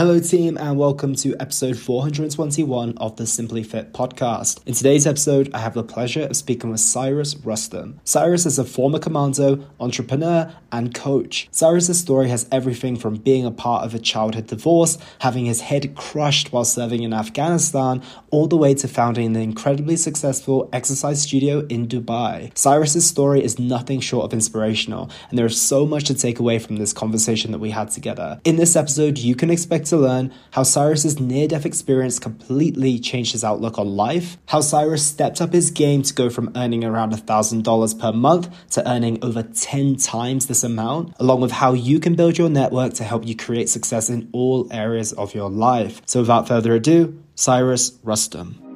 Hello, team, and welcome to episode 421 of the Simply Fit podcast. In today's episode, I have the pleasure of speaking with Cyrus Rustom. Cyrus is a former commando, entrepreneur, and coach. Cyrus's story has everything from being a part of a childhood divorce, having his head crushed while serving in Afghanistan, all the way to founding the incredibly successful exercise studio in Dubai. Cyrus's story is nothing short of inspirational, and there is so much to take away from this conversation that we had together. In this episode, you can expect to learn how Cyrus's near death experience completely changed his outlook on life, how Cyrus stepped up his game to go from earning around $1,000 per month to earning over 10 times this amount, along with how you can build your network to help you create success in all areas of your life. So, without further ado, Cyrus Rustom.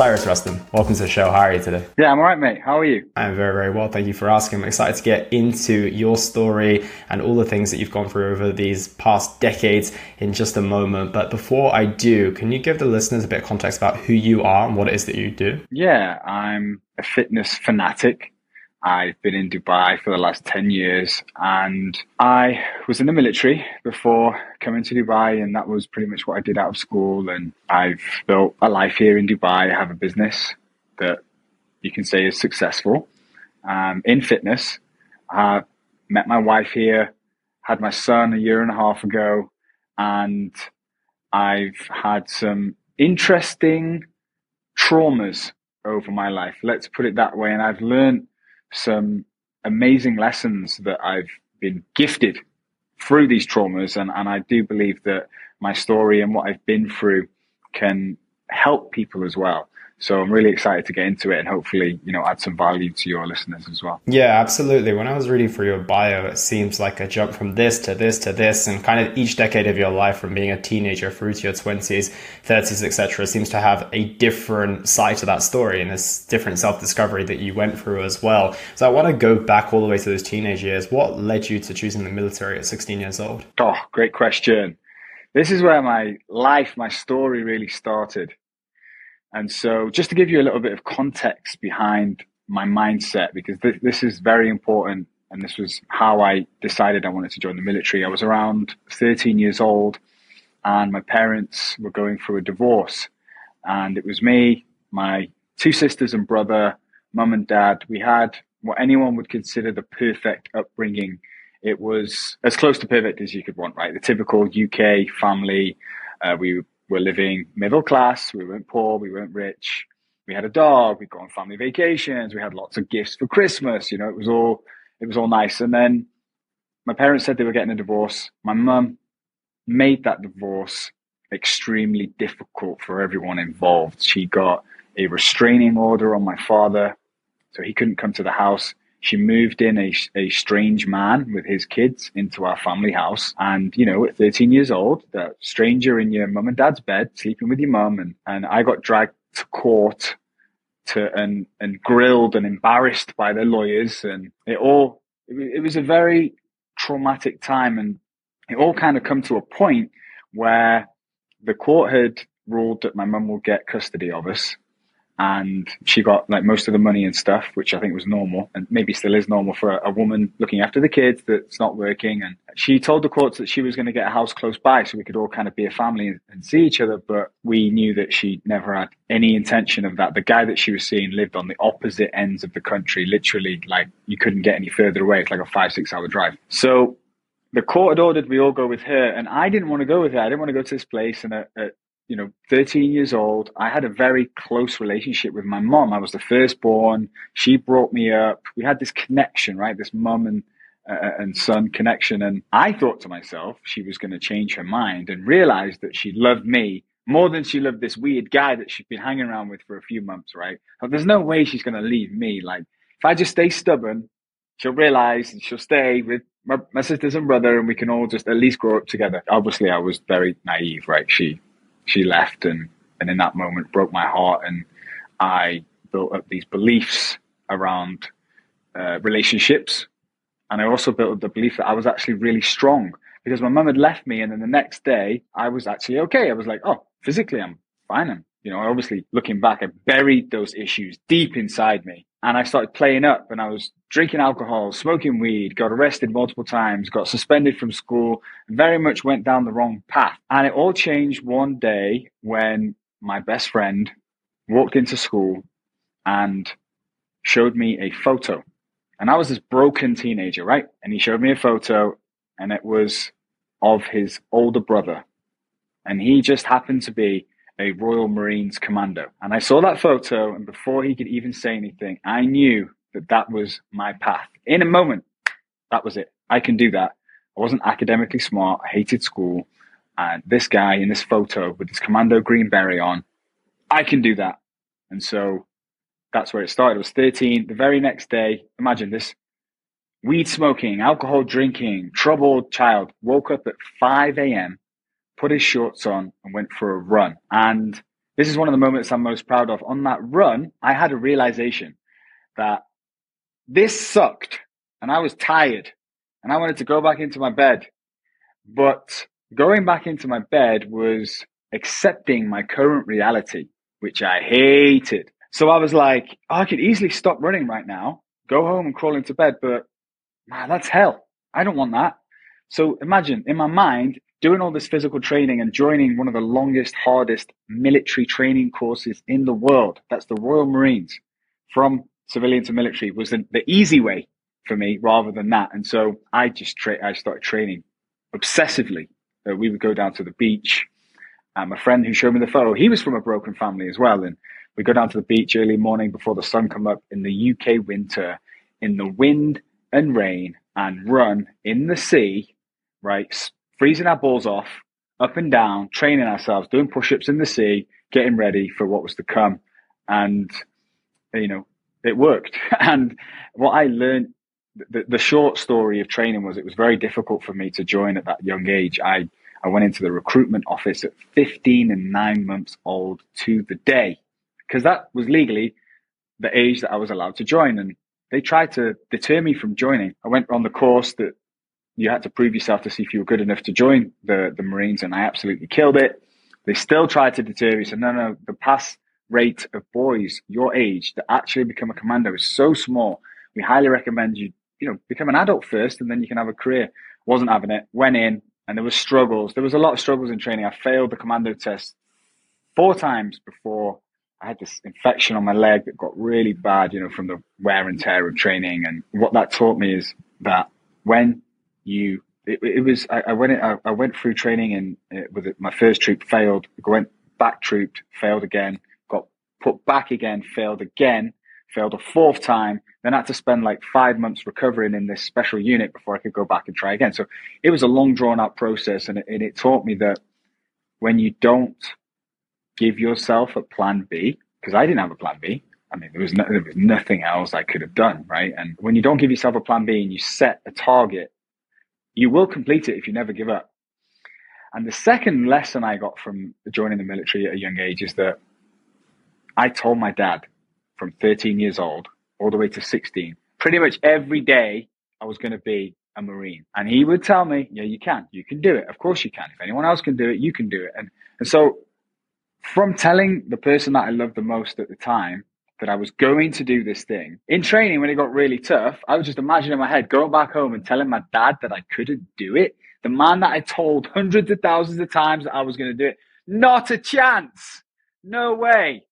Cyrus Rustom, welcome to the show. How are you today? Yeah, I'm all right, mate. How are you? I'm very, very well. Thank you for asking. I'm excited to get into your story and all the things that you've gone through over these past decades in just a moment. But before I do, can you give the listeners a bit of context about who you are and what it is that you do? Yeah, I'm a fitness fanatic. I've been in Dubai for the last 10 years and I was in the military before coming to Dubai and that was pretty much what I did out of school and I've built a life here in Dubai. I have a business that you can say is successful um, in fitness. I met my wife here, had my son a year and a half ago and I've had some interesting traumas over my life. Let's put it that way. And I've learned some amazing lessons that I've been gifted through these traumas. And, and I do believe that my story and what I've been through can help people as well. So I'm really excited to get into it and hopefully, you know, add some value to your listeners as well. Yeah, absolutely. When I was reading through your bio, it seems like a jump from this to this to this and kind of each decade of your life from being a teenager through to your 20s, 30s, etc. seems to have a different side to that story and this different self-discovery that you went through as well. So I want to go back all the way to those teenage years. What led you to choosing the military at 16 years old? Oh, great question. This is where my life, my story really started. And so, just to give you a little bit of context behind my mindset, because th- this is very important, and this was how I decided I wanted to join the military. I was around 13 years old, and my parents were going through a divorce. And it was me, my two sisters and brother, mum and dad. We had what anyone would consider the perfect upbringing. It was as close to perfect as you could want, right? The typical UK family. Uh, we were living middle class. We weren't poor. We weren't rich. We had a dog. We'd go on family vacations. We had lots of gifts for Christmas. You know, it was all, it was all nice. And then my parents said they were getting a divorce. My mum made that divorce extremely difficult for everyone involved. She got a restraining order on my father, so he couldn't come to the house. She moved in a, a strange man with his kids into our family house. And, you know, at 13 years old, the stranger in your mum and dad's bed, sleeping with your mum. And, and I got dragged to court to, and, and grilled and embarrassed by the lawyers. And it all, it, it was a very traumatic time. And it all kind of come to a point where the court had ruled that my mum will get custody of us and she got like most of the money and stuff, which I think was normal and maybe still is normal for a, a, woman looking after the kids that's not working. And she told the courts that she was going to get a house close by so we could all kind of be a family and, and see each other. But we knew that she never had any intention of that. The guy that she was seeing lived on the opposite ends of the country, literally like you couldn't get any further away. It's like a five, six hour drive. So the court had ordered we all go with her, and I didn't want to go with her. I didn't want to go to this place. And at, at you know, 13 years old, I had a very close relationship with my mom. I was the firstborn. She brought me up. We had this connection, right? This mom and uh, and son connection. And I thought to myself, she was going to change her mind and realize that she loved me more than she loved this weird guy that she'd been hanging around with for a few months, right? But there's no way she's going to leave me. Like, if I just stay stubborn, she'll realize and she'll stay with my, my sisters and brother and we can all just at least grow up together. Obviously, I was very naive, right? She she left and and in that moment broke my heart. And I built up these beliefs around uh, relationships. And I also built up the belief that I was actually really strong. Because my mum had left me and then the next day I was actually okay. I was like oh physically I'm fine. I'm You know, obviously looking back, I buried those issues deep inside me and I started playing up and I was drinking alcohol, smoking weed, got arrested multiple times, got suspended from school, very much went down the wrong path. And it all changed one day when my best friend walked into school and showed me a photo. And I was this broken teenager, right? And he showed me a photo and it was of his older brother. And he just happened to be a Royal Marines commando. And I saw that photo, and before he could even say anything, I knew that that was my path. In a moment, that was it. I can do that. I wasn't academically smart. I hated school. And this guy in this photo with his commando green beret on, I can do that. And so that's where it started. I was 13. The very next day, imagine this weed smoking, alcohol drinking, troubled child woke up at 5 a.m put his shorts on and went for a run. And this is one of the moments I'm most proud of. On that run, I had a realization that this sucked and I was tired and I wanted to go back into my bed. But going back into my bed was accepting my current reality, which I hated. So I was like, oh, I could easily stop running right now, go home and crawl into bed, but man, that's hell. I don't want that. So imagine in my mind, doing all this physical training and joining one of the longest, hardest military training courses in the world. That's the Royal Marines from civilian to military was the, the easy way for me rather than that. And so I just tra- I started training obsessively. Uh, we would go down to the beach. Um, a friend who showed me the photo, he was from a broken family as well. And we go down to the beach early morning before the sun come up in the UK winter in the wind and rain and run in the sea, right? Freezing our balls off, up and down, training ourselves, doing push ups in the sea, getting ready for what was to come. And, you know, it worked. And what I learned, the, the short story of training was it was very difficult for me to join at that young age. I, I went into the recruitment office at 15 and nine months old to the day because that was legally the age that I was allowed to join. And they tried to deter me from joining. I went on the course that you had to prove yourself to see if you were good enough to join the, the Marines, and I absolutely killed it. They still tried to deter me. So, no, no, the pass rate of boys your age that actually become a commando is so small. We highly recommend you, you know, become an adult first, and then you can have a career. Wasn't having it. Went in, and there was struggles. There was a lot of struggles in training. I failed the commando test four times before I had this infection on my leg that got really bad, you know, from the wear and tear of training. And what that taught me is that when you it, it was I, I went I, I, went through training and uh, with it, my first troop failed went back trooped failed again got put back again failed again failed a fourth time then had to spend like five months recovering in this special unit before I could go back and try again so it was a long drawn out process and it, and it taught me that when you don't give yourself a plan B because I didn't have a plan B I mean, there was, no, there was nothing else I could have done, right? And when you don't give yourself a plan B and you set a target you will complete it if you never give up. And the second lesson I got from joining the military at a young age is that I told my dad from 13 years old all the way to 16, pretty much every day I was going to be a Marine. And he would tell me, yeah, you can, you can do it. Of course you can. If anyone else can do it, you can do it. And, and so from telling the person that I loved the most at the time that I was going to do this thing. In training, when it got really tough, I was just imagining in my head going back home and telling my dad that I couldn't do it. The man that I told hundreds of thousands of times that I was going to do it. Not a chance. No way.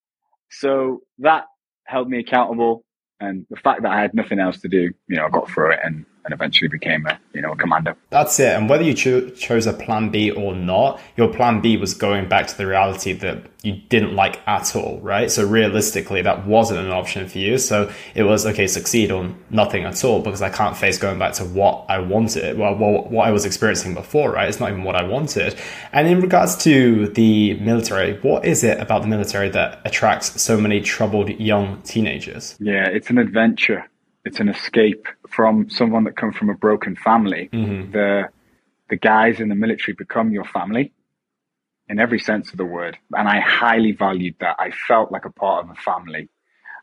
So that held me accountable. And the fact that I had nothing else to do, you know, I got through it and and eventually became a you know a commander. That's it. And whether you cho- chose a plan B or not, your plan B was going back to the reality that you didn't like at all, right? So realistically, that wasn't an option for you. So it was okay, succeed on nothing at all because I can't face going back to what I wanted, well, what I was experiencing before, right? It's not even what I wanted. And in regards to the military, what is it about the military that attracts so many troubled young teenagers? Yeah, it's an adventure it's an escape from someone that comes from a broken family. Mm-hmm. The the guys in the military become your family in every sense of the word, and I highly valued that. I felt like a part of a family,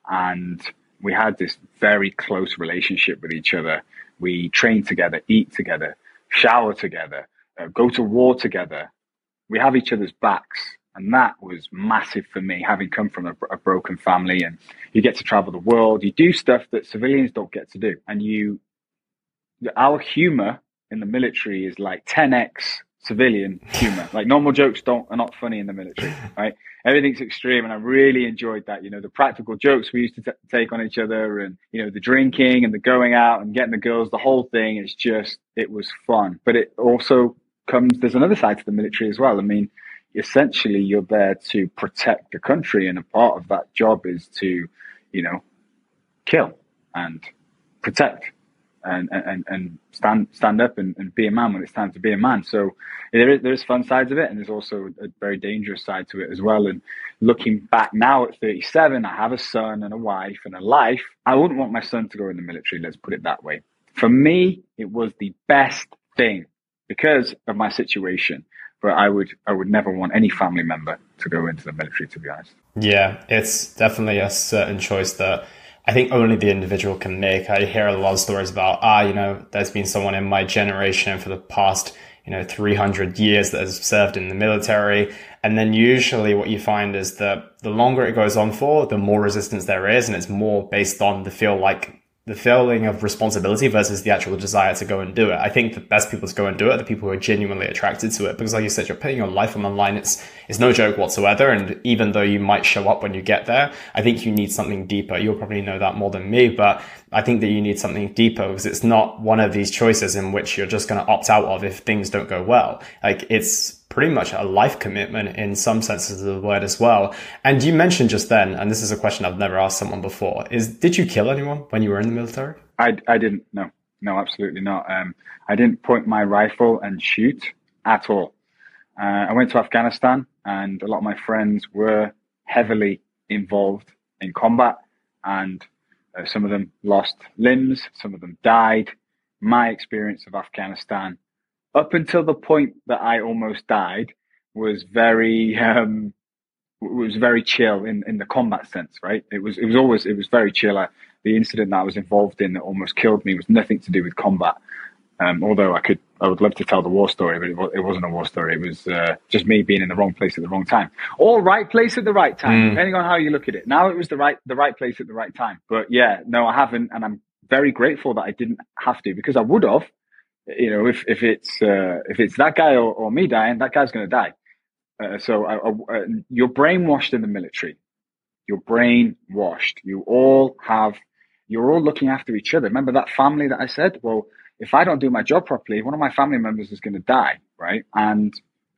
and we had this very close relationship with each other. We train together, eat together, shower together, uh, go to war together. We have each other's backs, And that was massive for me, having come from a, a, broken family. And you get to travel the world. You do stuff that civilians don't get to do. And you, our humor in the military is like 10x civilian humor. like normal jokes don't are not funny in the military, right? Everything's extreme, and I really enjoyed that. You know, the practical jokes we used to t- take on each other, and you know, the drinking and the going out and getting the girls, the whole thing. It's just it was fun, but it also comes. There's another side to the military as well. I mean, essentially, you're there to protect the country, and a part of that job is to, you know, kill and protect and, and, and stand stand up and, and be a man when it's time to be a man. So there is there's fun sides of it, and there's also a very dangerous side to it as well. And looking back now at 37, I have a son and a wife and a life. I wouldn't want my son to go in the military. Let's put it that way. For me, it was the best thing because of my situation. But I would I would never want any family member to go into the military. To be honest. Yeah, it's definitely a certain choice that I think only the individual can make. I hear a lot of stories about, ah, you know, there's been someone in my generation for the past, you know, 300 years that has served in the military. And then usually what you find is that the longer it goes on for, the more resistance there is. And it's more based on the feel like the feeling of responsibility versus the actual desire to go and do it. I think the best people to go and do it are the people who are genuinely attracted to it because like you said, you're putting your life on the line. It's, it's no joke whatsoever. And even though you might show up when you get there, I think you need something deeper. You'll probably know that more than me, but I think that you need something deeper because it's not one of these choices in which you're just going to opt out of if things don't go well. Like it's, pretty much a life commitment in some senses of the word as well. And you mentioned just then, and this is a question I've never asked someone before, is did you kill anyone when you were in the military? I, I didn't, no, no, absolutely not. Um, I didn't point my rifle and shoot at all. Uh, I went to Afghanistan and a lot of my friends were heavily involved in combat and uh, some of them lost limbs, some of them died. My experience of Afghanistan up until the point that I almost died was very um, was very chill in, in the combat sense, right? It was it was always it was very chill. I, the incident that I was involved in that almost killed me was nothing to do with combat. Um, although I could, I would love to tell the war story, but it, it wasn't a war story. It was uh, just me being in the wrong place at the wrong time, or right place at the right time, mm. depending on how you look at it. Now it was the right, the right place at the right time. But yeah, no, I haven't, and I'm very grateful that I didn't have to because I would have you know, if if it's uh, if it's that guy or, or me dying, that guy's going to die. Uh, so uh, uh, you're brainwashed in the military. You're brainwashed. You all have. You're all looking after each other. Remember that family that I said? Well, if I don't do my job properly, one of my family members is going to die, right? And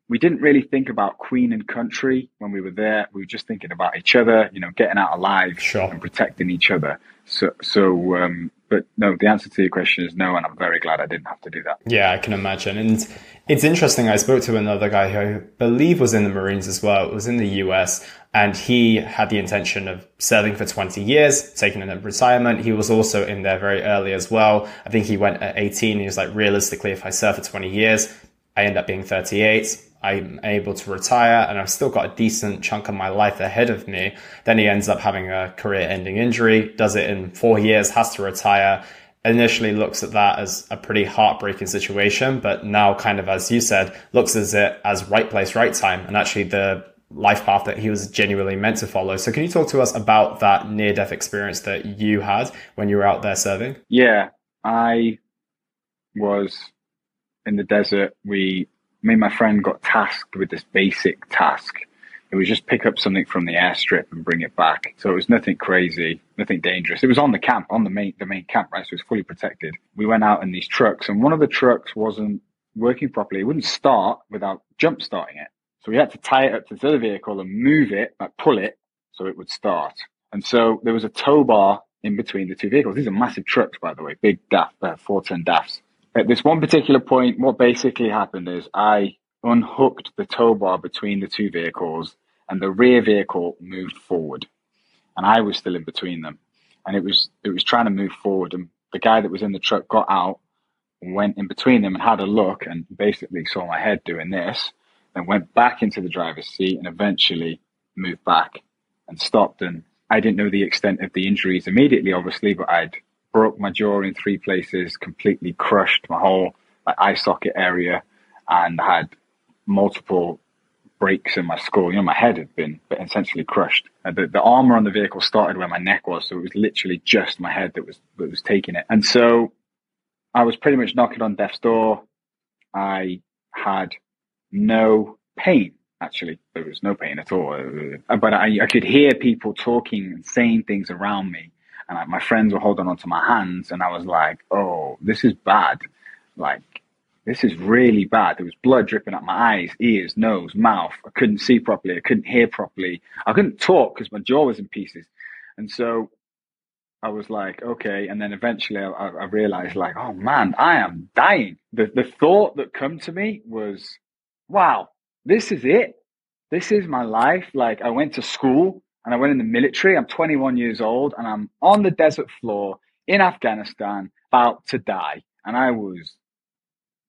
we didn't really think about queen and country when we were there. We were just thinking about each other, you know, getting out alive sure. and protecting each other. So, so, um, but no, the answer to your question is no, and I'm very glad I didn't have to do that. Yeah, I can imagine. And it's interesting. I spoke to another guy who I believe was in the Marines as well. It was in the US, and he had the intention of serving for 20 years, taking a retirement. He was also in there very early as well. I think he went at 18. He was like, realistically, if I serve for 20 years, I end up being 38. I'm able to retire and I've still got a decent chunk of my life ahead of me. Then he ends up having a career ending injury, does it in four years, has to retire. Initially looks at that as a pretty heartbreaking situation, but now kind of, as you said, looks at it as right place, right time. And actually the life path that he was genuinely meant to follow. So can you talk to us about that near death experience that you had when you were out there serving? Yeah, I was in the desert. We me and my friend got tasked with this basic task. It was just pick up something from the airstrip and bring it back. So it was nothing crazy, nothing dangerous. It was on the camp, on the main the main camp, right? So it was fully protected. We went out in these trucks, and one of the trucks wasn't working properly. It wouldn't start without jump starting it. So we had to tie it up to the other vehicle and move it, like pull it, so it would start. And so there was a tow bar in between the two vehicles. These are massive trucks, by the way, big DAF, uh, four DAFs. At this one particular point, what basically happened is I unhooked the tow bar between the two vehicles and the rear vehicle moved forward. And I was still in between them. And it was it was trying to move forward and the guy that was in the truck got out and went in between them and had a look and basically saw my head doing this, and went back into the driver's seat and eventually moved back and stopped and I didn't know the extent of the injuries immediately, obviously, but I'd broke my jaw in three places, completely crushed my whole like, eye socket area, and had multiple breaks in my skull. You know, my head had been essentially crushed. The, the armor on the vehicle started where my neck was, so it was literally just my head that was that was taking it. And so I was pretty much knocking on death's door. I had no pain. Actually, there was no pain at all. Uh, but I, I could hear people talking and saying things around me, and like, my friends were holding onto my hands, and I was like, "Oh, this is bad." Like this is really bad. There was blood dripping out my eyes, ears, nose, mouth. I couldn't see properly. I couldn't hear properly. I couldn't talk because my jaw was in pieces. And so I was like, okay. And then eventually I, I realized like, oh man, I am dying. The, the thought that come to me was, wow, this is it. This is my life. Like I went to school and I went in the military. I'm 21 years old and I'm on the desert floor in Afghanistan about to die. And I was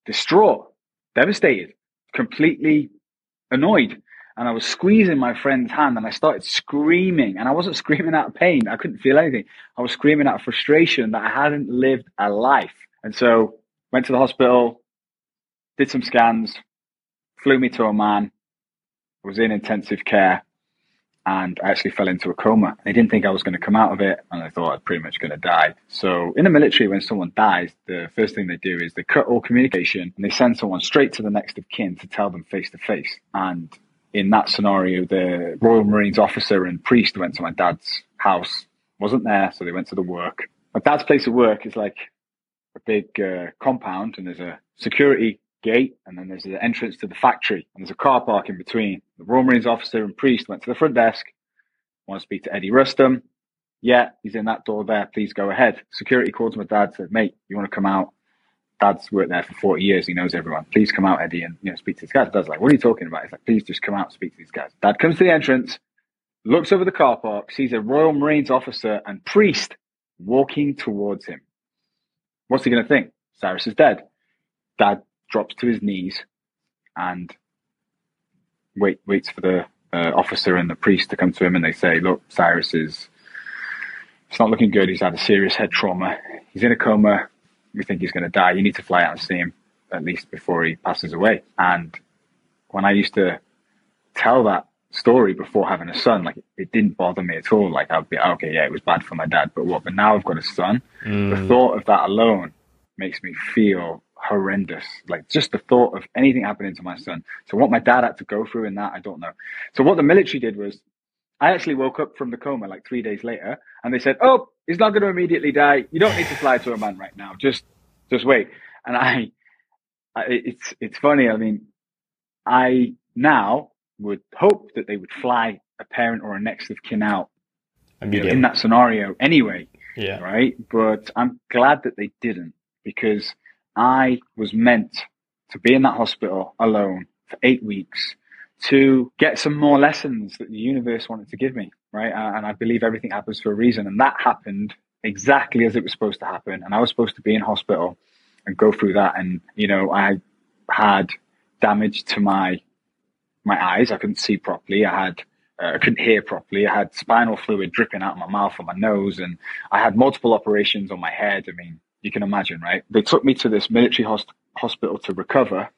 distraught, devastated, completely annoyed. And I was squeezing my friend's hand and I started screaming. And I wasn't screaming out of pain. I couldn't feel anything. I was screaming out of frustration that I hadn't lived a life. And so went to the hospital, did some scans, flew me to Oman, was in intensive care and I actually fell into a coma. They didn't think I was going to come out of it, and I thought I was pretty much going to die. So, in the military, when someone dies, the first thing they do is they cut all communication and they send someone straight to the next of kin to tell them face to face. And in that scenario, the Royal Marines officer and priest went to my dad's house, wasn't there, so they went to the work. My dad's place of work is like a big uh, compound, and there's a security gate, and then there's the entrance to the factory, and there's a car park in between. The Royal Marines officer and priest went to the front desk, want to speak to Eddie Rustom. Yeah, he's in that door there. Please go ahead. Security called my dad, said, mate, you want to come out? Dad's worked there for 40 years. He knows everyone. Please come out, Eddie, and you know, speak to these guys. Dad's like, what are you talking about? He's like, please just come out speak to these guys. Dad comes to the entrance, looks over the car park, sees a Royal Marines officer and priest walking towards him. What's he going to think? Cyrus is dead. Dad drops to his knees and wait waits for the uh, officer and the priest to come to him and they say, "Look, Cyrus is it's not looking good. He's had a serious head trauma. He's in a coma. We think he's going to die. You need to fly out and see him at least before he passes away." And when I used to tell that story before having a son, like it didn't bother me at all. Like I'd be okay, yeah, it was bad for my dad, but what? But now I've got a son. Mm. The thought of that alone makes me feel horrendous. Like just the thought of anything happening to my son. So what my dad had to go through in that, I don't know. So what the military did was I actually woke up from the coma like three days later and they said, Oh, he's not going to immediately die. You don't need to fly to Oman right now. Just, just wait. And I, I it's, it's funny. I mean, I now would hope that they would fly a parent or a next of kin out in that scenario anyway. Yeah. Right. But I'm glad that they didn't because I was meant to be in that hospital alone for eight weeks to get some more lessons that the universe wanted to give me, right? And I believe everything happens for a reason. And that happened exactly as it was supposed to happen. And I was supposed to be in hospital and go through that. And, you know, I had damage to my, my eyes. I couldn't see properly. I had, uh, I couldn't hear properly. I had spinal fluid dripping out of my mouth and my nose. And I had multiple operations on my head. I mean, you can imagine, right? They took me to this military host- hospital to recover,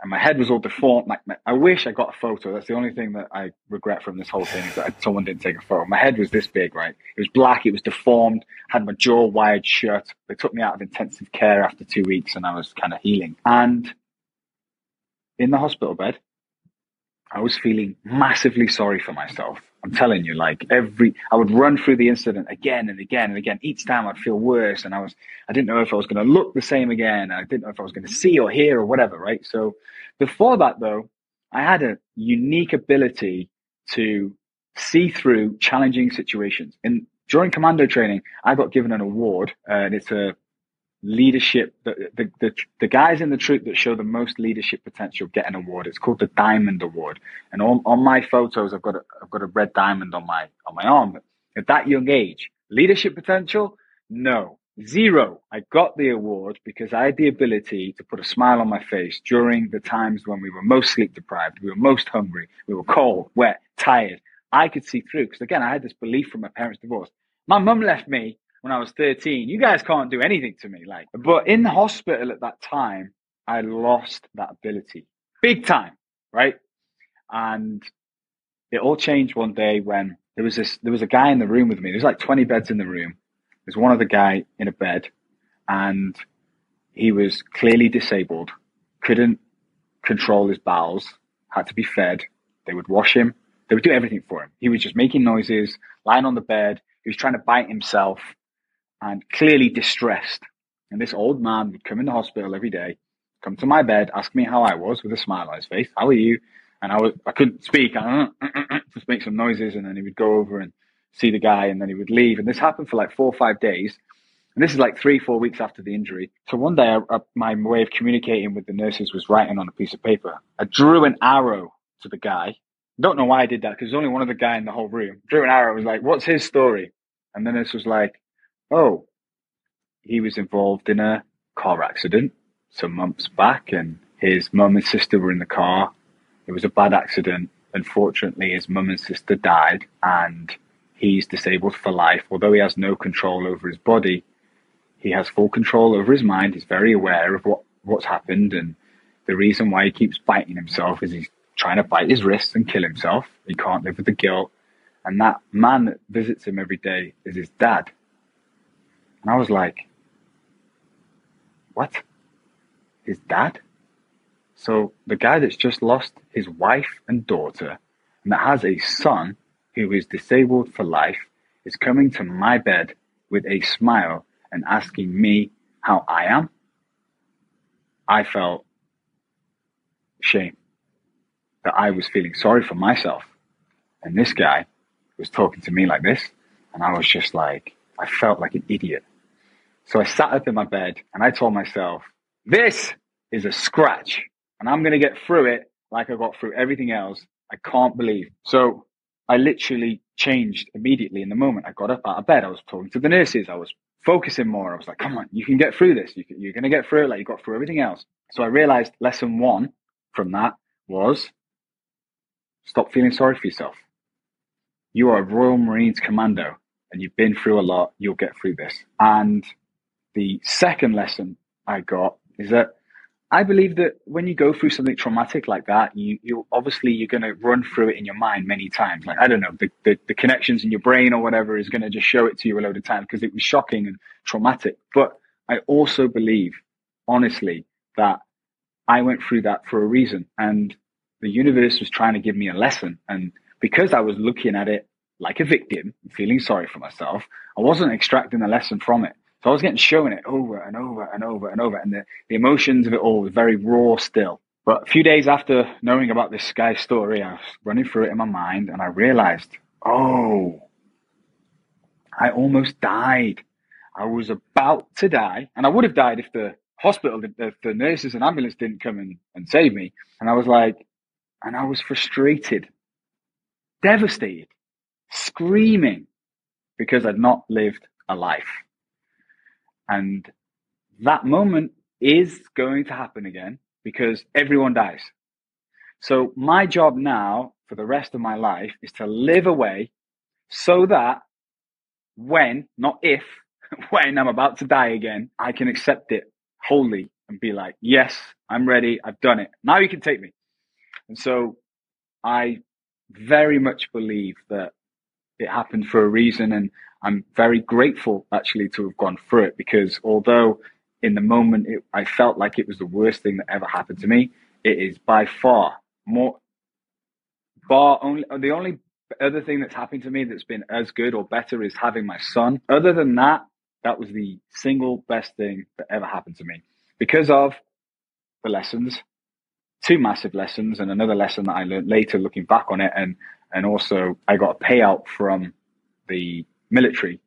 and my head was all deformed. Like, my, I wish I got a photo. That's the only thing that I regret from this whole thing is that someone didn't take a photo. My head was this big, right? It was black. It was deformed. Had my jaw wired shut. They took me out of intensive care after two weeks, and I was kind of healing. And in the hospital bed, I was feeling massively sorry for myself. I'm telling you, like every, I would run through the incident again and again and again. Each time I'd feel worse, and I was, I didn't know if I was going to look the same again. I didn't know if I was going to see or hear or whatever, right? So before that, though, I had a unique ability to see through challenging situations. And during commando training, I got given an award, uh, and it's a leadership the, the, the, the, guys in the troop that show the most leadership potential get an award. It's called the diamond award. And on, on my photos i've got a, i've got a red diamond on my on my arm. At that young age leadership potential? No. Zero. I got the award because i had the ability to put a smile on my face during the times when we were most sleep deprived we were most hungry we were cold wet tired. I could see through because again i had this belief from my parents divorce. My mum left me when I was 13. You guys can't do anything to me. Like, but in the hospital at that time, I lost that ability big time, right? And it all changed one day when there was this there was a guy in the room with me. There's like 20 beds in the room. There's one other guy in a bed and he was clearly disabled, couldn't control his bowels, had to be fed. They would wash him. They would do everything for him. He was just making noises, lying on the bed. He was trying to bite himself and clearly distressed. And this old man would come in the hospital every day, come to my bed, ask me how I was with a smile on his face. How are you? And I was, I couldn't speak. I just make some noises. And then he would go over and see the guy and then he would leave. And this happened for like four or five days. And this is like three, four weeks after the injury. So one day, I, I, my way of communicating with the nurses was writing on a piece of paper. I drew an arrow to the guy. Don't know why I did that because there's only one other guy in the whole room. Drew an arrow. I was like, "What's his story?" And then this was like, "Oh, he was involved in a car accident some months back, and his mum and sister were in the car. It was a bad accident. Unfortunately, his mum and sister died, and he's disabled for life. Although he has no control over his body, he has full control over his mind. He's very aware of what, what's happened. And the reason why he keeps biting himself is he's trying to bite his wrists and kill himself. He can't live with the guilt. And that man that visits him every day is his dad. And I was like, what? His dad? So the guy that's just lost his wife and daughter and that has a son who is disabled for life is coming to my bed with a smile and asking me how I am, I felt shame that I was feeling sorry for myself. And this guy was talking to me like this. And I was just like, I felt like an idiot. So I sat up in my bed and I told myself, this is a scratch and I'm going to get through it like I got through everything else. I can't believe. So I literally changed immediately in the moment. I got up out of bed. I was talking to the nurses. I was focusing more. I was like, come on, you can get through this. You are going to get through it like you got through everything else. So I realized lesson one from that was stop feeling sorry for yourself. You are a Royal Marines commando and you've been through a lot. You'll get through this. And the second lesson I got is that I believe that when you go through something traumatic like that, you, you obviously you're going to run through it in your mind many times. Like I don't know, the, the, the connections in your brain or whatever is going to just show it to you a load of times because it was shocking and traumatic. But I also believe, honestly, that I went through that for a reason, and the universe was trying to give me a lesson. And because I was looking at it like a victim, feeling sorry for myself, I wasn't extracting a lesson from it. So I was getting shown it over and over and over and over. And the, the emotions of it all was very raw still. But a few days after knowing about this guy's story, I was running through it in my mind and I realized, oh, I almost died. I was about to die. And I would have died if the hospital, if the nurses and ambulance didn't come and, and save me. And I was like, and I was frustrated, devastated, screaming because I'd not lived a life. And that moment is going to happen again because everyone dies. So my job now for the rest of my life is to live away so that when, not if, when I'm about to die again, I can accept it wholly and be like, yes, I'm ready. I've done it. Now you can take me. And so I very much believe that it happened for a reason. And I'm very grateful actually to have gone through it because although in the moment it, I felt like it was the worst thing that ever happened to me, it is by far more, bar only, the only other thing that's happened to me that's been as good or better is having my son. Other than that, that was the single best thing that ever happened to me because of the lessons, two massive lessons, and another lesson that I learned later looking back on it. And, and also I got a payout from the military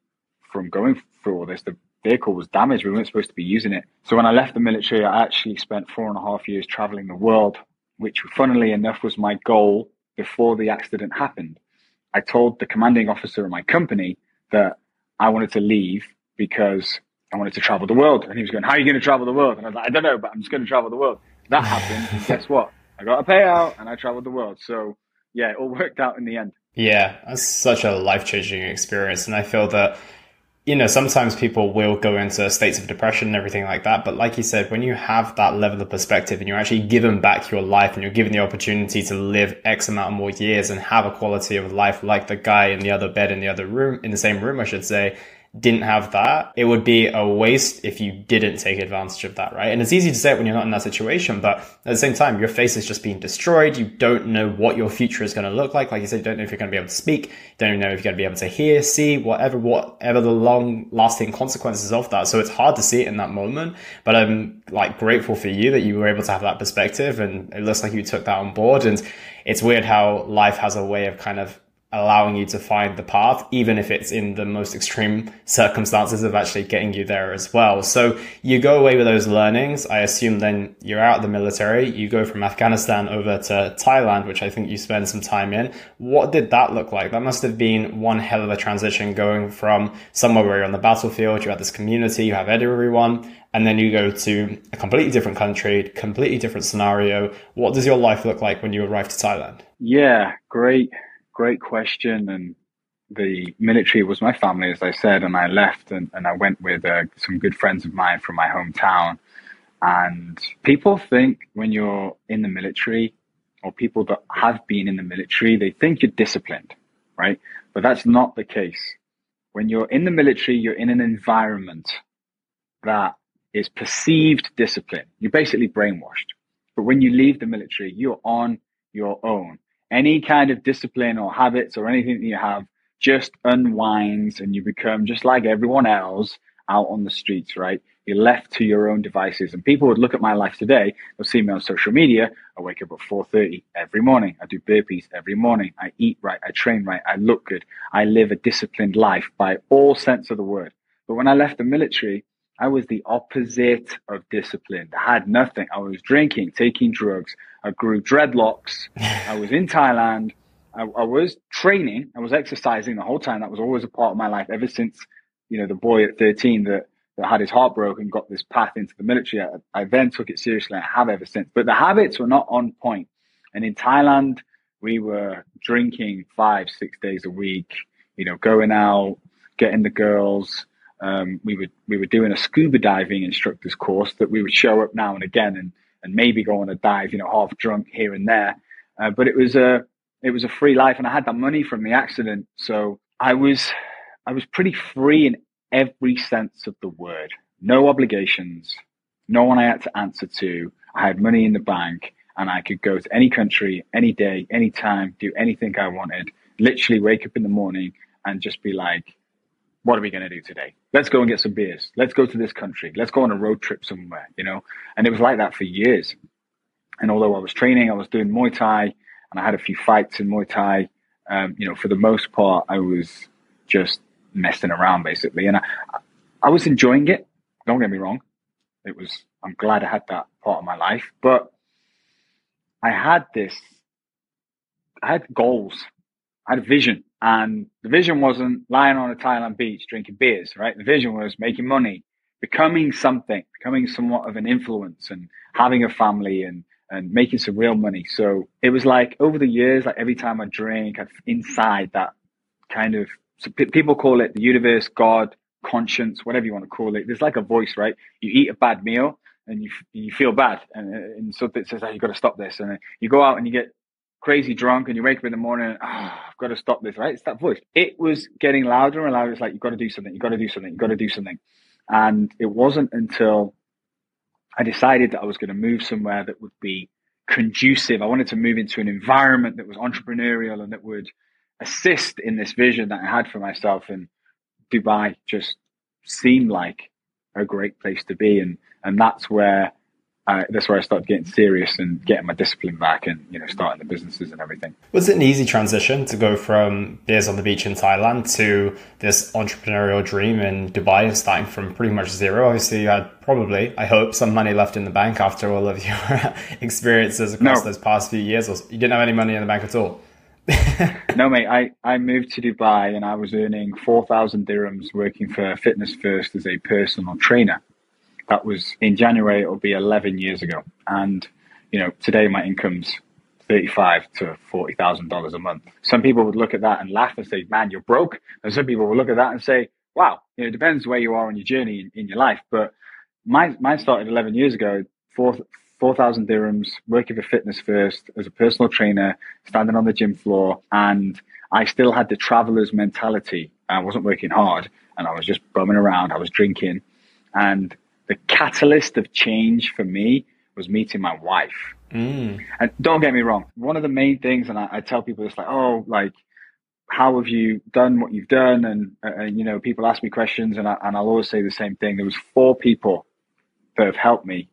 from going through all this. The vehicle was damaged. We weren't supposed to be using it. So when I left the military, I actually spent four and a half years traveling the world, which funnily enough was my goal before the accident happened. I told the commanding officer of my company that I wanted to leave because I wanted to travel the world. And he was going, How are you going to travel the world? And I was like, I don't know, but I'm just going to travel the world. That happened. guess what? I got a payout and I traveled the world. So yeah, it all worked out in the end. Yeah, that's such a life changing experience. And I feel that you know, sometimes people will go into states of depression and everything like that. But like you said, when you have that level of perspective and you're actually given back your life and you're given the opportunity to live X amount of more years and have a quality of life like the guy in the other bed in the other room, in the same room, I should say, didn't have that, it would be a waste if you didn't take advantage of that, right? And it's easy to say it when you're not in that situation, but at the same time, your face is just being destroyed. You don't know what your future is going to look like. Like you said, you don't know if you're going to be able to speak. Don't know if you're going to be able to hear, see, whatever, whatever the long lasting consequences of that. So it's hard to see it in that moment, but I'm like grateful for you that you were able to have that perspective and it looks like you took that on board. And it's weird how life has a way of kind of allowing you to find the path, even if it's in the most extreme circumstances of actually getting you there as well. So you go away with those learnings. I assume then you're out of the military. You go from Afghanistan over to Thailand, which I think you spend some time in. What did that look like? That must have been one hell of a transition going from somewhere where you're on the battlefield, you have this community, you have everyone, and then you go to a completely different country, completely different scenario. What does your life look like when you arrive to Thailand? Yeah, great great question. And the military was my family, as I said, and I left and, and I went with uh, some good friends of mine from my hometown. And people think when you're in the military, or people that have been in the military, they think you're disciplined, right? But that's not the case. When you're in the military, you're in an environment that is perceived discipline. You're basically brainwashed. But when you leave the military, you're on your own any kind of discipline or habits or anything that you have just unwinds and you become just like everyone else out on the streets, right? You're left to your own devices. And people would look at my life today, they'll see me on social media. I wake up at 4.30 every morning. I do burpees every morning. I eat right. I train right. I look good. I live a disciplined life by all sense of the word. But when I left the military, I was the opposite of disciplined. I had nothing. I was drinking, taking drugs. I grew dreadlocks. I was in Thailand. I, I, was training. I was exercising the whole time. That was always a part of my life ever since, you know, the boy at 13 that, that had his heart broken got this path into the military. I, I then took it seriously. I have ever since. But the habits were not on point. And in Thailand, we were drinking five, six days a week, you know, going out, getting the girls, um, we would we were doing a scuba diving instructor's course that we would show up now and again and and maybe go on a dive, you know, half drunk here and there. Uh, but it was a it was a free life, and I had that money from the accident, so I was I was pretty free in every sense of the word. No obligations, no one I had to answer to. I had money in the bank, and I could go to any country, any day, any time, do anything I wanted. Literally wake up in the morning and just be like, what are we going to do today? Let's go and get some beers. Let's go to this country. Let's go on a road trip somewhere, you know? And it was like that for years. And although I was training, I was doing Muay Thai and I had a few fights in Muay Thai. Um, you know, for the most part, I was just messing around basically. And I, I was enjoying it. Don't get me wrong. It was, I'm glad I had that part of my life, but I had this, I had goals. I had a vision and the vision wasn't lying on a Thailand beach drinking beers, right? The vision was making money, becoming something, becoming somewhat of an influence and having a family and, and making some real money. So it was like over the years, like every time I drink, I'd inside that kind of, so p- people call it the universe, God, conscience, whatever you want to call it. There's like a voice, right? You eat a bad meal and you, you feel bad. And, and something says, oh, you've got to stop this. And you go out and you get crazy drunk and you wake up in the morning oh, I've got to stop this, right? It's that voice. It was getting louder and louder. It's like, you've got to do something. You've got to do something. You've got to do something. And it wasn't until I decided that I was going to move somewhere that would be conducive. I wanted to move into an environment that was entrepreneurial and that would assist in this vision that I had for myself. And Dubai just seemed like a great place to be. And, and that's where uh, that's where I started getting serious and getting my discipline back and, you know, starting the businesses and everything. Was it an easy transition to go from beers on the beach in Thailand to this entrepreneurial dream in Dubai, starting from pretty much zero? Obviously, you had probably, I hope, some money left in the bank after all of your experiences across no. those past few years. You didn't have any money in the bank at all? no, mate. I, I moved to Dubai and I was earning 4,000 dirhams working for Fitness First as a personal trainer. That was in January. It'll be 11 years ago. And, you know, today my income's thirty-five to forty thousand dollars a month. Some people would look at that and laugh and say, "Man, you're broke," and some people would look at that and say, wow, you know, it depends where you are on your journey in, in your life. But mine, mine started 11 years ago, four, 4,000 dirhams, working for Fitness First as a personal trainer, standing on the gym floor. And I still had the traveler's mentality. I wasn't working hard and I was just bumming around. I was drinking. And the catalyst of change for me was meeting my wife. Mm. And don't get me wrong, one of the main things, and I, I tell people it's like, oh, like, how have you done what you've done? And, and you know, people ask me questions, and, I, and I'll always say the same thing. There was four people that have helped me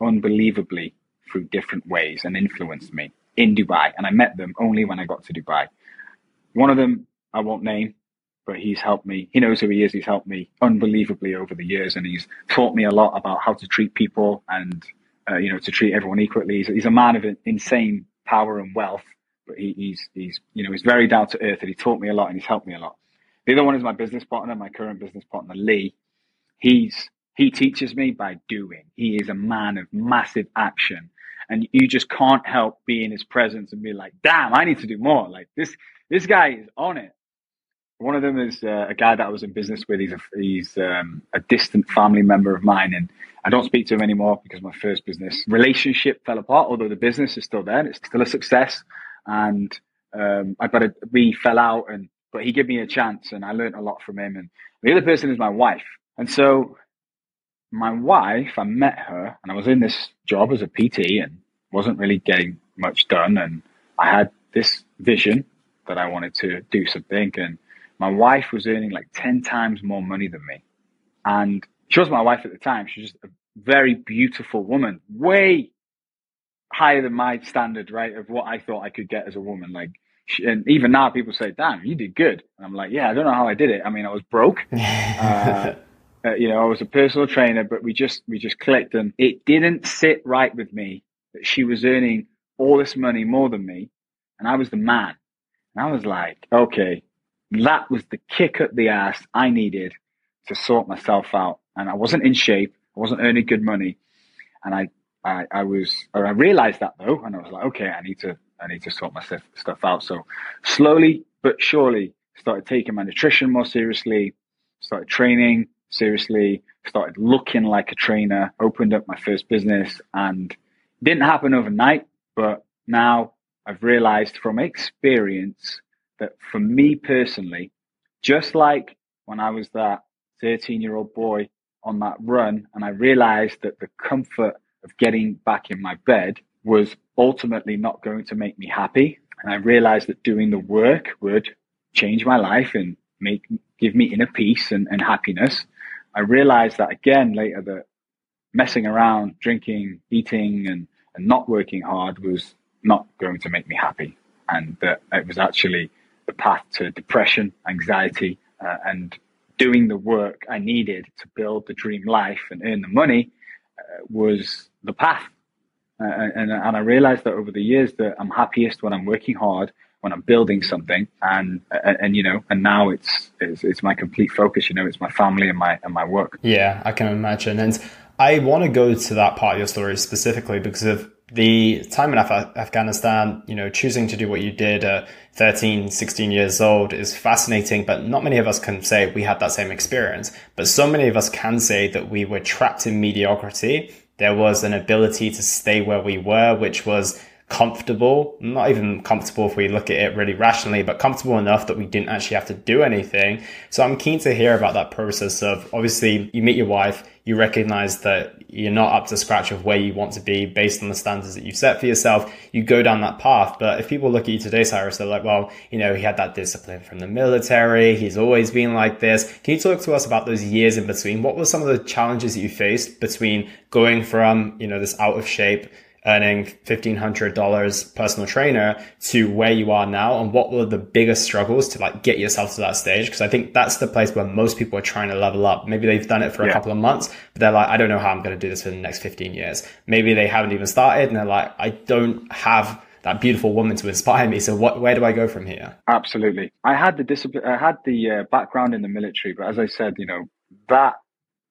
unbelievably through different ways and influenced me in Dubai. And I met them only when I got to Dubai. One of them I won't name, but he's helped me. He knows who he is. He's helped me unbelievably over the years, and he's taught me a lot about how to treat people and uh, you know to treat everyone equally. He's, he's a man of insane power and wealth, but he, he's he's you know he's very down to earth, and he taught me a lot, and he's helped me a lot. The other one is my business partner, my current business partner Lee. He's he teaches me by doing. He is a man of massive action. And you just can't help be in his presence and be like, damn, I need to do more. Like this, this guy is on it. One of them is uh, a guy that I was in business with. He's a, he's um, a distant family member of mine, and I don't speak to him anymore because my first business relationship fell apart. Although the business is still there, and it's still a success, and um, I but we fell out, and but he gave me a chance, and I learned a lot from him. And the other person is my wife, and so my wife, I met her and I was in this job as a PT and wasn't really getting much done. And I had this vision that I wanted to do something. And my wife was earning like 10 times more money than me. And she was my wife at the time. She was just a very beautiful woman, way higher than my standard, right? Of what I thought I could get as a woman. Like, she, and even now people say, damn, you did good. And I'm like, yeah, I don't know how I did it. I mean, I was broke. Uh, uh, you know, I was a personal trainer, but we just we just clicked, and it didn't sit right with me that she was earning all this money more than me, and I was the man. And I was like, okay, that was the kick at the ass I needed to sort myself out. And I wasn't in shape, I wasn't earning good money, and I I, I was I realized that though, and I was like, okay, I need to I need to sort my stuff out. So slowly but surely started taking my nutrition more seriously, started training, seriously, started looking like a trainer, opened up my first business and didn't happen overnight, but now I've realized from experience that for me personally, just like when I was that 13 year old boy on that run, and I realized that the comfort of getting back in my bed was ultimately not going to make me happy. And I realized that doing the work would change my life and make give me inner peace and, and happiness. I realized that again later that messing around, drinking, eating, and, and not working hard was not going to make me happy. And that it was actually the path to depression, anxiety, uh, and doing the work I needed to build the dream life and earn the money uh, was the path. Uh, and, and I realized that over the years that I'm happiest when I'm working hard when I'm building something, and, and and, you know, and now it's, it's it's my complete focus. You know, it's my family and my and my work. Yeah, I can imagine, and I want to go to that part of your story specifically because of the time in Af- Afghanistan, you know, choosing to do what you did at 13, 16 years old is fascinating, but not many of us can say we had that same experience. But so many of us can say that we were trapped in mediocrity. There was an ability to stay where we were, which was comfortable, not even comfortable if we look at it really rationally, but comfortable enough that we didn't actually have to do anything. So I'm keen to hear about that process of obviously you meet your wife, you recognize that you're not up to scratch of where you want to be based on the standards that you've set for yourself. You go down that path. But if people look at you today, Cyrus, they're like, well, you know, he had that discipline from the military. He's always been like this. Can you talk to us about those years in between? What were some of the challenges that you faced between going from, you know, this out of shape earning $1500 personal trainer to where you are now and what were the biggest struggles to like get yourself to that stage? Because i think that's the place where most people are trying to level up. Maybe they've done it for yeah. a couple of months but they're like i don't know how i'm going to do this for the next 15 years. Maybe they haven't even started and they're like i don't have that beautiful woman to inspire me so what where do i go from here? Absolutely. I had the discipline i had the uh, background in the military but as i said you know that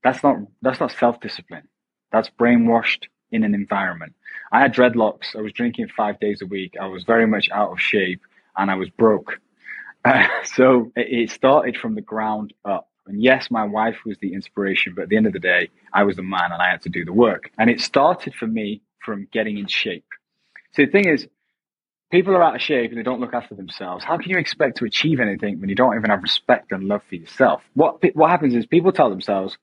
that's not that's not self-discipline. That's brainwashed in an environment. I had dreadlocks. I was drinking five days a week. I was very much out of shape and I was broke. Uh, so it, started from the ground up. And yes, my wife was the inspiration, but at the end of the day, I was the man and I had to do the work. And it started for me from getting in shape. So the thing is, people are out of shape and they don't look after themselves. How can you expect to achieve anything when you don't even have respect and love for yourself? What what happens is people tell themselves,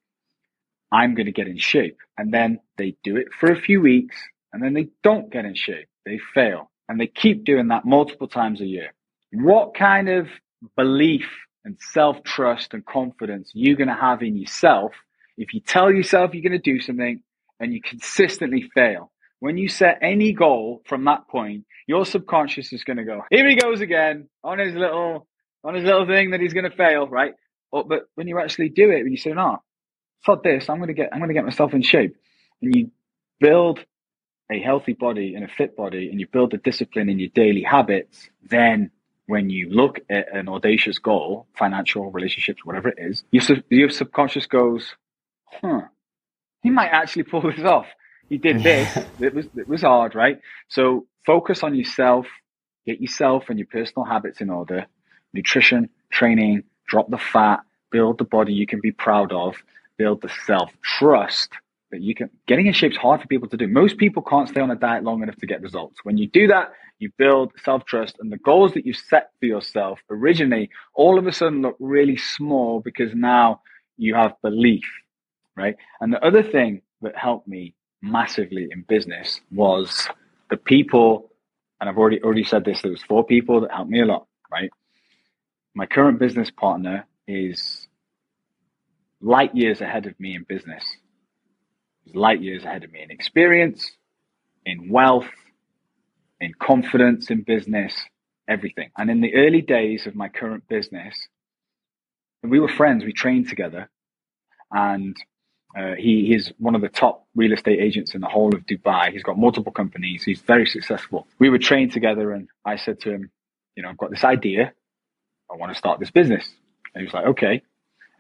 "I'm going to get in shape," and then they do it for a few weeks, and then they don't get in shape. They fail, and they keep doing that multiple times a year. What kind of belief and self trust and confidence you're going to have in yourself if you tell yourself you're going to do something and you consistently fail? When you set any goal from that point, your subconscious is going to go, here he goes again on his little, on his little thing that he's going to fail, right? But, but when you actually do it, when you say, no, fuck this, I'm going to get, I'm going to get myself in shape. And you build a healthy body and a fit body and you build the discipline in your daily habits, then when you look at an audacious goal, financial relationships, whatever it is, your, your subconscious goes, huh, he might actually pull this off. He did this. it was it was hard, right? So focus on yourself, get yourself and your personal habits in order. Nutrition, training, drop the fat, build the body you can be proud of, build the self trust you can. Getting in shape is hard for people to do. Most people can't stay on a diet long enough to get results. When you do that, you build self trust, and the goals that you set for yourself originally all of a sudden look really small because now you have belief, right? And the other thing that helped me massively in business was the people, and I've already already said this. There was four people that helped me a lot. Right, my current business partner is light years ahead of me in business. He's light years ahead of me in experience, in wealth, in confidence in business, everything. And in the early days of my current business, we were friends. We trained together, and uh, he is one of the top real estate agents in the whole of Dubai. He's got multiple companies. He's very successful. We were trained together, and I said to him, "You know, I've got this idea. I want to start this business." And he was like, "Okay."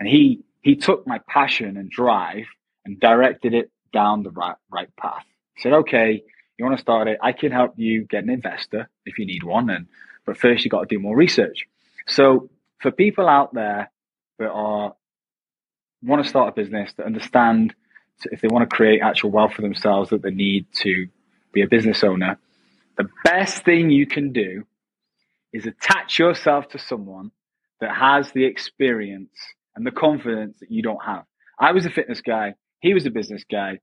And he he took my passion and drive and directed it down the right right path. He said, "Okay, you want to start it? I can help you get an investor if you need one, and but first you got to do more research." So for people out there that are want to start a business, that understand if they want to create actual wealth for themselves, that they need to be a business owner, the best thing you can do is attach yourself to someone that has the experience and the confidence that you don't have. I was a fitness guy, he was a business guy,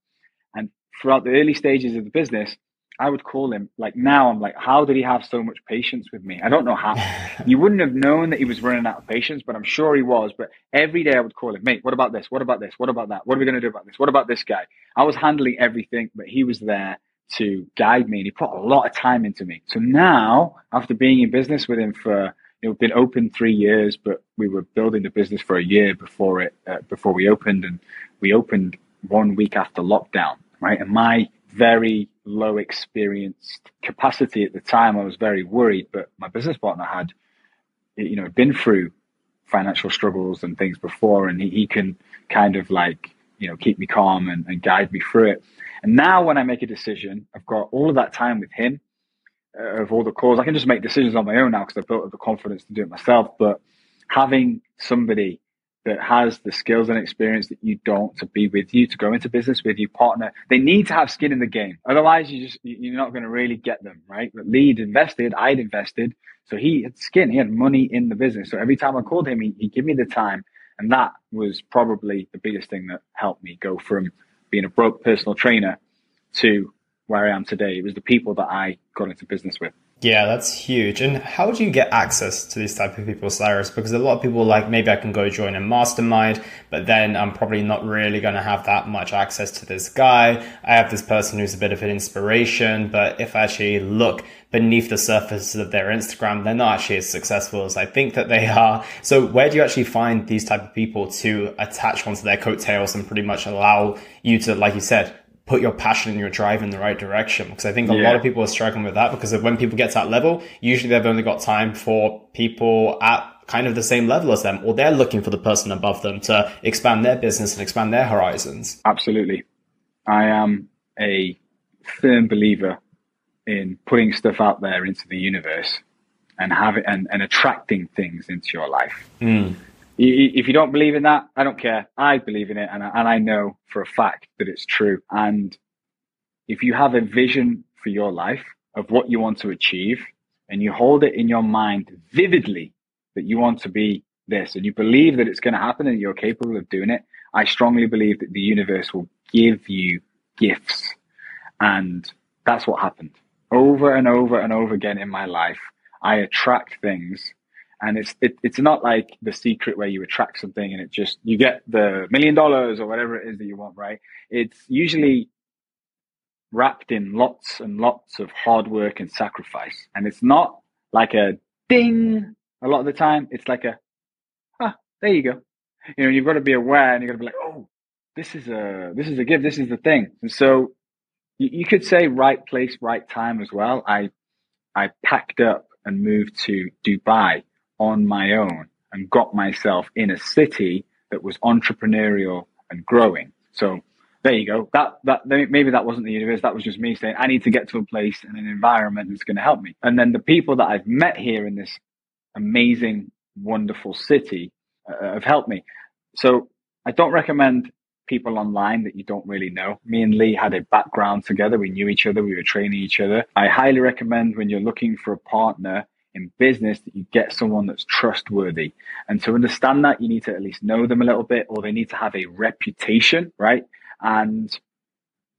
and throughout the early stages of the business, I would call him like now. I'm like, how did he have so much patience with me? I don't know how. you wouldn't have known that he was running out of patience, but I'm sure he was. But every day I would call him, mate. What about this? What about this? What about that? What are we going to do about this? What about this guy? I was handling everything, but he was there to guide me, and he put a lot of time into me. So now, after being in business with him for you know, been open three years, but we were building the business for a year before it uh, before we opened, and we opened one week after lockdown, right? And my very low experienced capacity at the time. I was very worried, but my business partner had, you know, been through financial struggles and things before, and he, he can kind of like, you know, keep me calm and, and guide me through it. And now when I make a decision, I've got all of that time with him uh, of all the calls. I can just make decisions on my own now because I've built up the confidence to do it myself. But having somebody that has the skills and experience that you don't to be with you, to go into business with you, partner. They need to have skin in the game. Otherwise, you just, you're not going to really get them, right? But Lee'd invested, I'd invested. So he had skin, he had money in the business. So every time I called him, he, he'd give me the time. And that was probably the biggest thing that helped me go from being a broke personal trainer to where I am today. It was the people that I got into business with. Yeah, that's huge. And how do you get access to these type of people, Cyrus? Because a lot of people like maybe I can go join a mastermind, but then I'm probably not really going to have that much access to this guy. I have this person who's a bit of an inspiration, but if I actually look beneath the surface of their Instagram, they're not actually as successful as I think that they are. So where do you actually find these type of people to attach onto their coattails and pretty much allow you to, like you said, put your passion and your drive in the right direction. Because I think a yeah. lot of people are struggling with that because when people get to that level, usually they've only got time for people at kind of the same level as them, or they're looking for the person above them to expand their business and expand their horizons. Absolutely. I am a firm believer in putting stuff out there into the universe and having and, and attracting things into your life. Mm. If you don't believe in that, I don't care. I believe in it, and I, and I know for a fact that it's true. And if you have a vision for your life of what you want to achieve, and you hold it in your mind vividly that you want to be this, and you believe that it's going to happen and you're capable of doing it, I strongly believe that the universe will give you gifts. And that's what happened over and over and over again in my life. I attract things and it's it, it's not like the secret where you attract something and it just you get the million dollars or whatever it is that you want right? It's usually wrapped in lots and lots of hard work and sacrifice. And it's not like a ding a lot of the time. It's like a ah there you go. You know you've got to be aware and you've got to be like oh this is a this is a gift. This is the thing. And so you, you could say right place right time as well. I i packed up and moved to dubai on my own and got myself in a city that was entrepreneurial and growing. So there you go. That that maybe that wasn't the universe. That was just me saying I need to get to a place and an environment that's going to help me. And then the people that I've met here in this amazing, wonderful city uh, have helped me. So I don't recommend people online that you don't really know. Me and Lee had a background together. We knew each other. We were training each other. I highly recommend when you're looking for a partner in business that you get someone that's trustworthy. And to understand that, you need to at least know them a little bit, or they need to have a reputation, right? And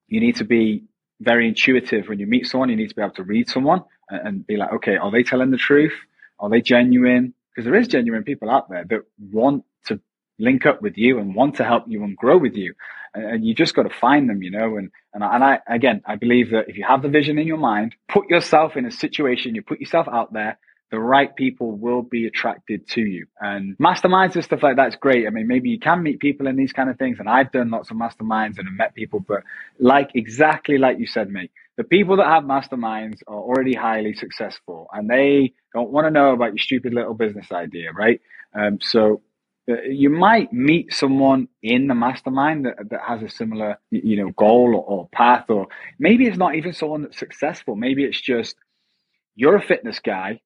you need to be very intuitive when you meet someone. You need to be able to read someone and, and be like, okay, are they telling the truth? Are they genuine? Because there is genuine people out there that want to link up with you and want to help you and grow with you. And, you just got to find them, you know. And and I, and I again, I believe that if you have the vision in your mind, put yourself in a situation, you put yourself out there. The right people will be attracted to you. And masterminds and stuff like that's great. I mean, maybe you can meet people in these kind of things. And I've done lots of masterminds and have met people, but like exactly like you said, mate, the people that have masterminds are already highly successful and they don't want to know about your stupid little business idea, right? Um, so Uh, you might meet someone in the mastermind that, that has a similar you know goal or, or, path or maybe it's not even someone that's successful. Maybe it's just you're a fitness guy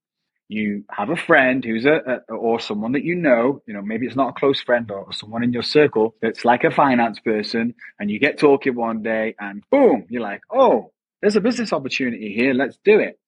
you have a friend who's a, a or someone that you know you know maybe it's not a close friend or someone in your circle that's like a finance person and you get talking one day and boom you're like oh there's a business opportunity here let's do it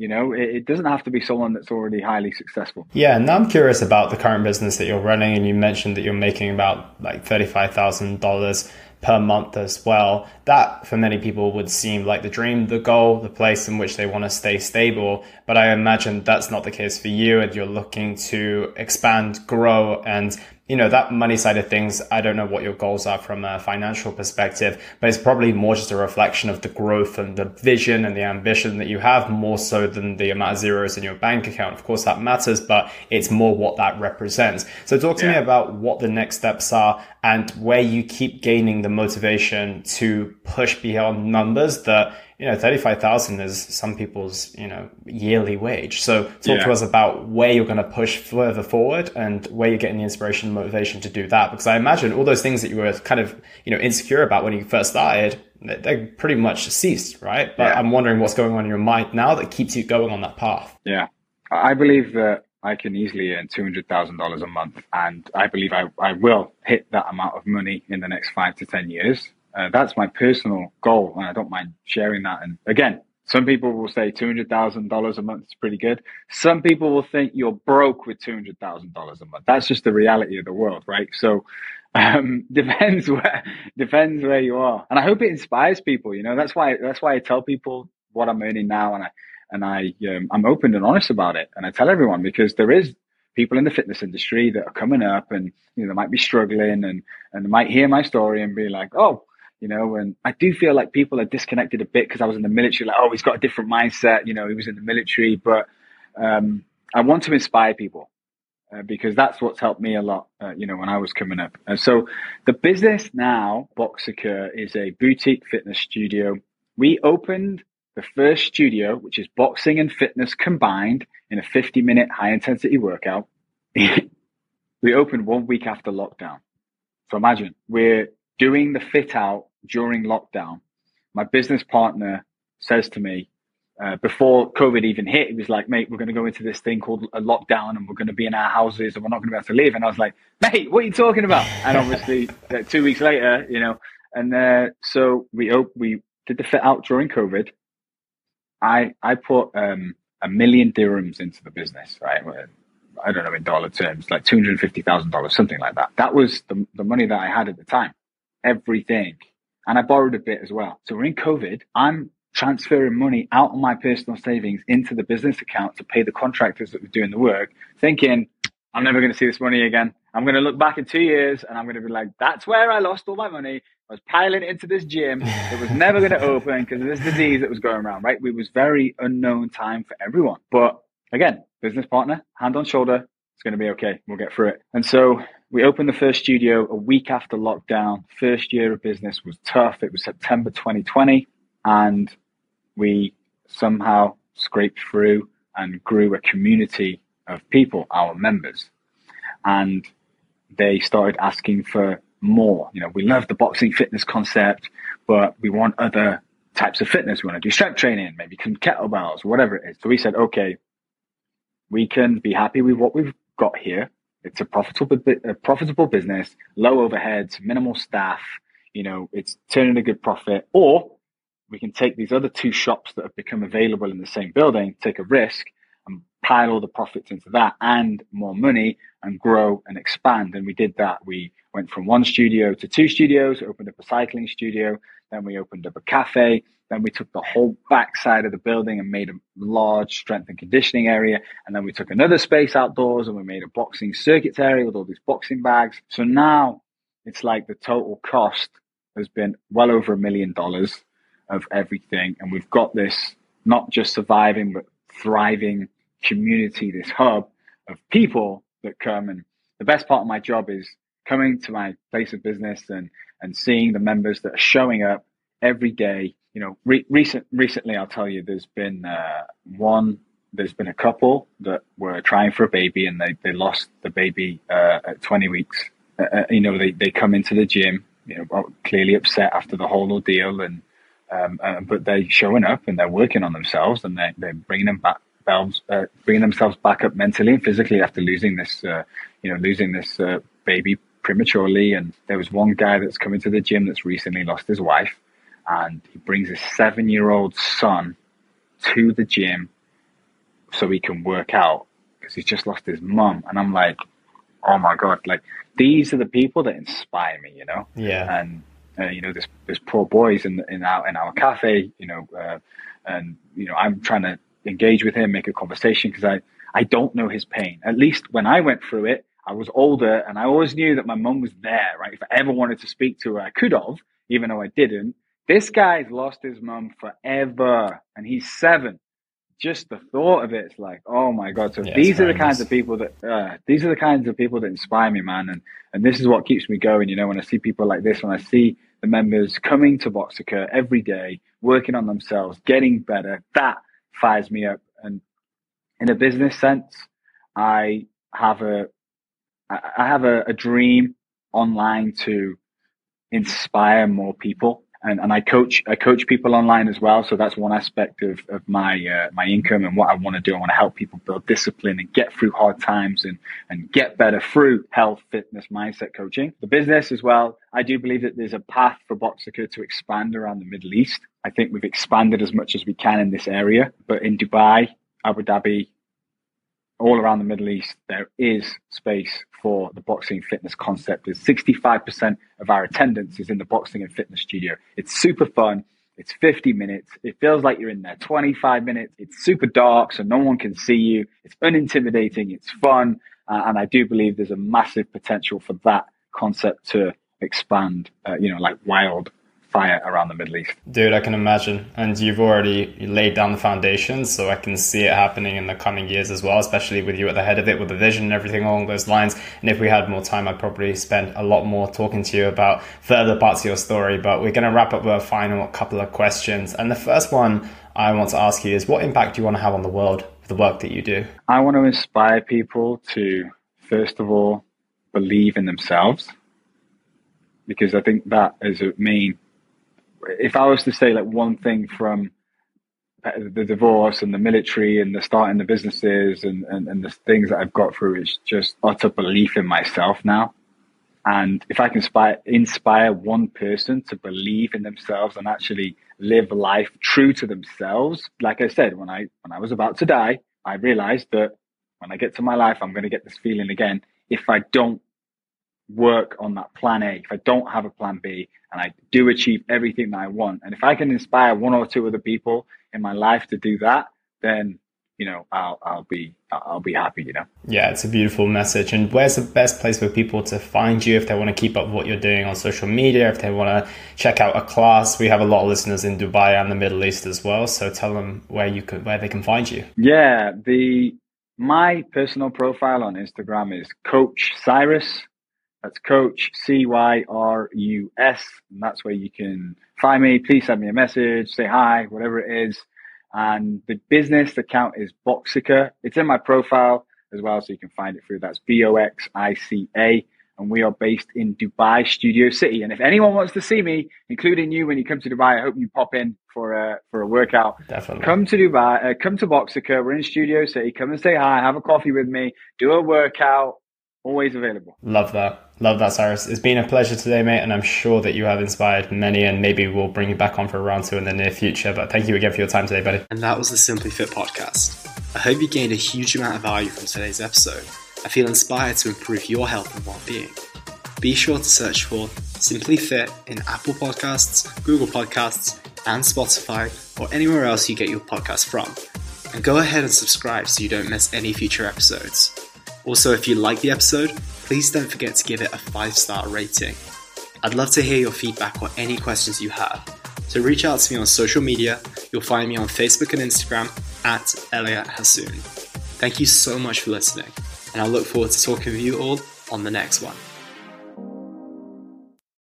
you know, it, it, doesn't have to be someone that's already highly successful. Yeah, now I'm curious about the current business that you're running, and you mentioned that you're making about like thirty-five thousand dollars per month as well. That for many people would seem like the dream, the goal, the place in which they want to stay stable. But I imagine that's not the case for you, and you're looking to expand, grow, and you know, that money side of things, I don't know what your goals are from a financial perspective, but it's probably more just a reflection of the growth and the vision and the ambition that you have more so than the amount of zeros in your bank account. Of course, that matters, but it's more what that represents. So talk to yeah. me about what the next steps are and where you keep gaining the motivation to push beyond numbers that you know, 35,000 is some people's, you know, yearly wage. So talk yeah. to us about where you're going to push further forward and where you're getting the inspiration and motivation to do that. Because I imagine all those things that you were kind of, you know, insecure about when you first started, they pretty much ceased, right? But yeah. I'm wondering what's going on in your mind now that keeps you going on that path. Yeah. I believe that I can easily earn $200,000 a month. And I believe I, I will hit that amount of money in the next five to 10 years. Uh, that's my personal goal, and I don't mind sharing that. And again, some people will say two hundred thousand dollars a month is pretty good. Some people will think you're broke with two hundred thousand dollars a month. That's just the reality of the world, right? So um, depends where depends where you are, and I hope it inspires people. You know, that's why that's why I tell people what I'm earning now, and I and I um, I'm open and honest about it, and I tell everyone because there is people in the fitness industry that are coming up and you know they might be struggling and and they might hear my story and be like oh you know, and I do feel like people are disconnected a bit because I was in the military, like, oh, he's got a different mindset, you know, he was in the military, but um, I want to inspire people uh, because that's what's helped me a lot, uh, you know, when I was coming up. And so the business now, Boxica, is a boutique fitness studio. We opened the first studio, which is boxing and fitness combined in a 50 minute high intensity workout. we opened one week after lockdown. So imagine we're doing the fit out during lockdown, my business partner says to me, uh, before COVID even hit, he was like, mate, we're going to go into this thing called a lockdown and we're going to be in our houses and we're not going to be able to leave. And I was like, mate, what are you talking about? And obviously, uh, two weeks later, you know, and uh, so we we did the fit out during COVID. I I put um, a million dirhams into the business, right? I don't know in dollar terms, like two hundred fifty thousand dollars, something like that. That was the the money that I had at the time. Everything, and I borrowed a bit as well. So we're in COVID. I'm transferring money out of my personal savings into the business account to pay the contractors that were doing the work, thinking I'm never going to see this money again. I'm going to look back in two years and I'm going to be like, that's where I lost all my money. I was piling into this gym that was never going to open because of this disease that was going around, right? It was very unknown time for everyone. But again, business partner, hand on shoulder, it's going to be okay. We'll get through it. And so we opened the first studio a week after lockdown. First year of business was tough. It was September 2020. And we somehow scraped through and grew a community of people, our members. And they started asking for more. You know, we love the boxing fitness concept, but we want other types of fitness. We want to do strength training, maybe some kettlebells, whatever it is. So we said, okay, we can be happy with what we've got here. It's a profitable, a profitable business, low overheads, minimal staff. You know, it's turning a good profit, or we can take these other two shops that have become available in the same building, take a risk, and pile all the profits into that and more money and grow and expand. And we did that. We went from one studio to two studios, opened up a cycling studio, then we opened up a cafe. Then we took the whole back side of the building and made a large strength and conditioning area. And then we took another space outdoors and we made a boxing circuits area with all these boxing bags. So now it's like the total cost has been well over a million dollars of everything. And we've got this not just surviving, but thriving community, this hub of people that come. And the best part of my job is coming to my place of business and, and seeing the members that are showing up every day. You know, re- recent, recently, I'll tell you, there's been uh, one, there's been a couple that were trying for a baby and they, they lost the baby uh, at 20 weeks. Uh, uh, you know, they, they come into the gym, you know, clearly upset after the whole ordeal and, um, uh, but they're showing up and they're working on themselves and they, they're bringing them back uh, bringing themselves back up mentally and physically after losing this, you know, losing this baby prematurely. And there was one guy that's coming to the gym that's recently lost his wife, and he brings his seven-year-old son to the gym so he can work out because he's just lost his mum. And I'm like, oh my god, like these are the people that inspire me, you know? Yeah. And uh, you know, there's there's poor boys in in our in our cafe, you know, uh, and you know, I'm trying to engage with him, make a conversation because I, I don't know his pain. At least when I went through it, I was older and I always knew that my mum was there, right? If I ever wanted to speak to her, I could have, even though I didn't. This guy's lost his mum forever and he's seven. Just the thought of it, it's like, oh my God. So yeah, these are the kinds of people that, uh, these are the kinds of people that inspire me, man. And, and this is what keeps me going. You know, when I see people like this, when I see the members coming to Boxica every day, working on themselves, getting better, that fires me up. And in a business sense, I have a I have a, a dream online to inspire more people. And, and I coach I coach people online as well, so that's one aspect of, of my uh, my income and what I want to do. I want to help people build discipline and get through hard times and and get better through health, fitness, mindset coaching. The business as well. I do believe that there's a path for Boxica to expand around the Middle East. I think we've expanded as much as we can in this area, but in Dubai, Abu Dhabi, all around the Middle East, there is space for the boxing fitness concept. There's 65% of our attendance is in the boxing and fitness studio. It's super fun. It's 50 minutes. It feels like you're in there 25 minutes. It's super dark, so no one can see you. It's unintimidating. It's fun. Uh, and I do believe there's a massive potential for that concept to expand, uh, you know, like wild fire around the Middle East. Dude, I can imagine. And you've already laid down the foundations, so I can see it happening in the coming years as well, especially with you at the head of it, with the vision and everything along those lines. And if we had more time, I'd probably spend a lot more talking to you about further parts of your story. But we're going to wrap up with a final couple of questions. And the first one I want to ask you is what impact do you want to have on the world with the work that you do? I want to inspire people to, first of all, believe in themselves because I think that is a main if I was to say like one thing from the divorce and the military and the starting the businesses and, and, and the things that I've got through is just utter belief in myself now. And if I can inspire, inspire one person to believe in themselves and actually live life true to themselves, like I said, when I when I was about to die, I realized that when I get to my life, I'm going to get this feeling again. If I don't work on that plan A, if I don't have a plan B, and I do achieve everything that I want, and if I can inspire one or two other people in my life to do that, then you know I'll I'll be I'll be happy. You know. Yeah, it's a beautiful message. And where's the best place for people to find you if they want to keep up with what you're doing on social media? If they want to check out a class, we have a lot of listeners in Dubai and the Middle East as well. So tell them where you could where they can find you. Yeah, the my personal profile on Instagram is Coach Cyrus. That's Coach C Y R U S, and that's where you can find me. Please send me a message, say hi, whatever it is. And the business account is Boxica. It's in my profile as well, so you can find it through. That's B O X I C A. And we are based in Dubai Studio City. And if anyone wants to see me, including you, when you come to Dubai, I hope you pop in for a for a workout. Definitely. Come to Dubai. Uh, come to Boxica. We're in Studio City. Come and say hi. Have a coffee with me. Do a workout. Always available. Love that. Love that, Cyrus. It's been a pleasure today, mate, and I'm sure that you have inspired many, and maybe we'll bring you back on for a round two in the near future. But thank you again for your time today, buddy. And that was the Simply Fit podcast. I hope you gained a huge amount of value from today's episode. I feel inspired to improve your health and well-being. Be sure to search for Simply Fit in Apple Podcasts, Google Podcasts, and Spotify, or anywhere else you get your podcast from. And go ahead and subscribe so you don't miss any future episodes. Also, if you like the episode, please don't forget to give it a 5 star rating. I'd love to hear your feedback or any questions you have. So reach out to me on social media. You'll find me on Facebook and Instagram at Elliot Hasoon. Thank you so much for listening, and I look forward to talking with you all on the next one.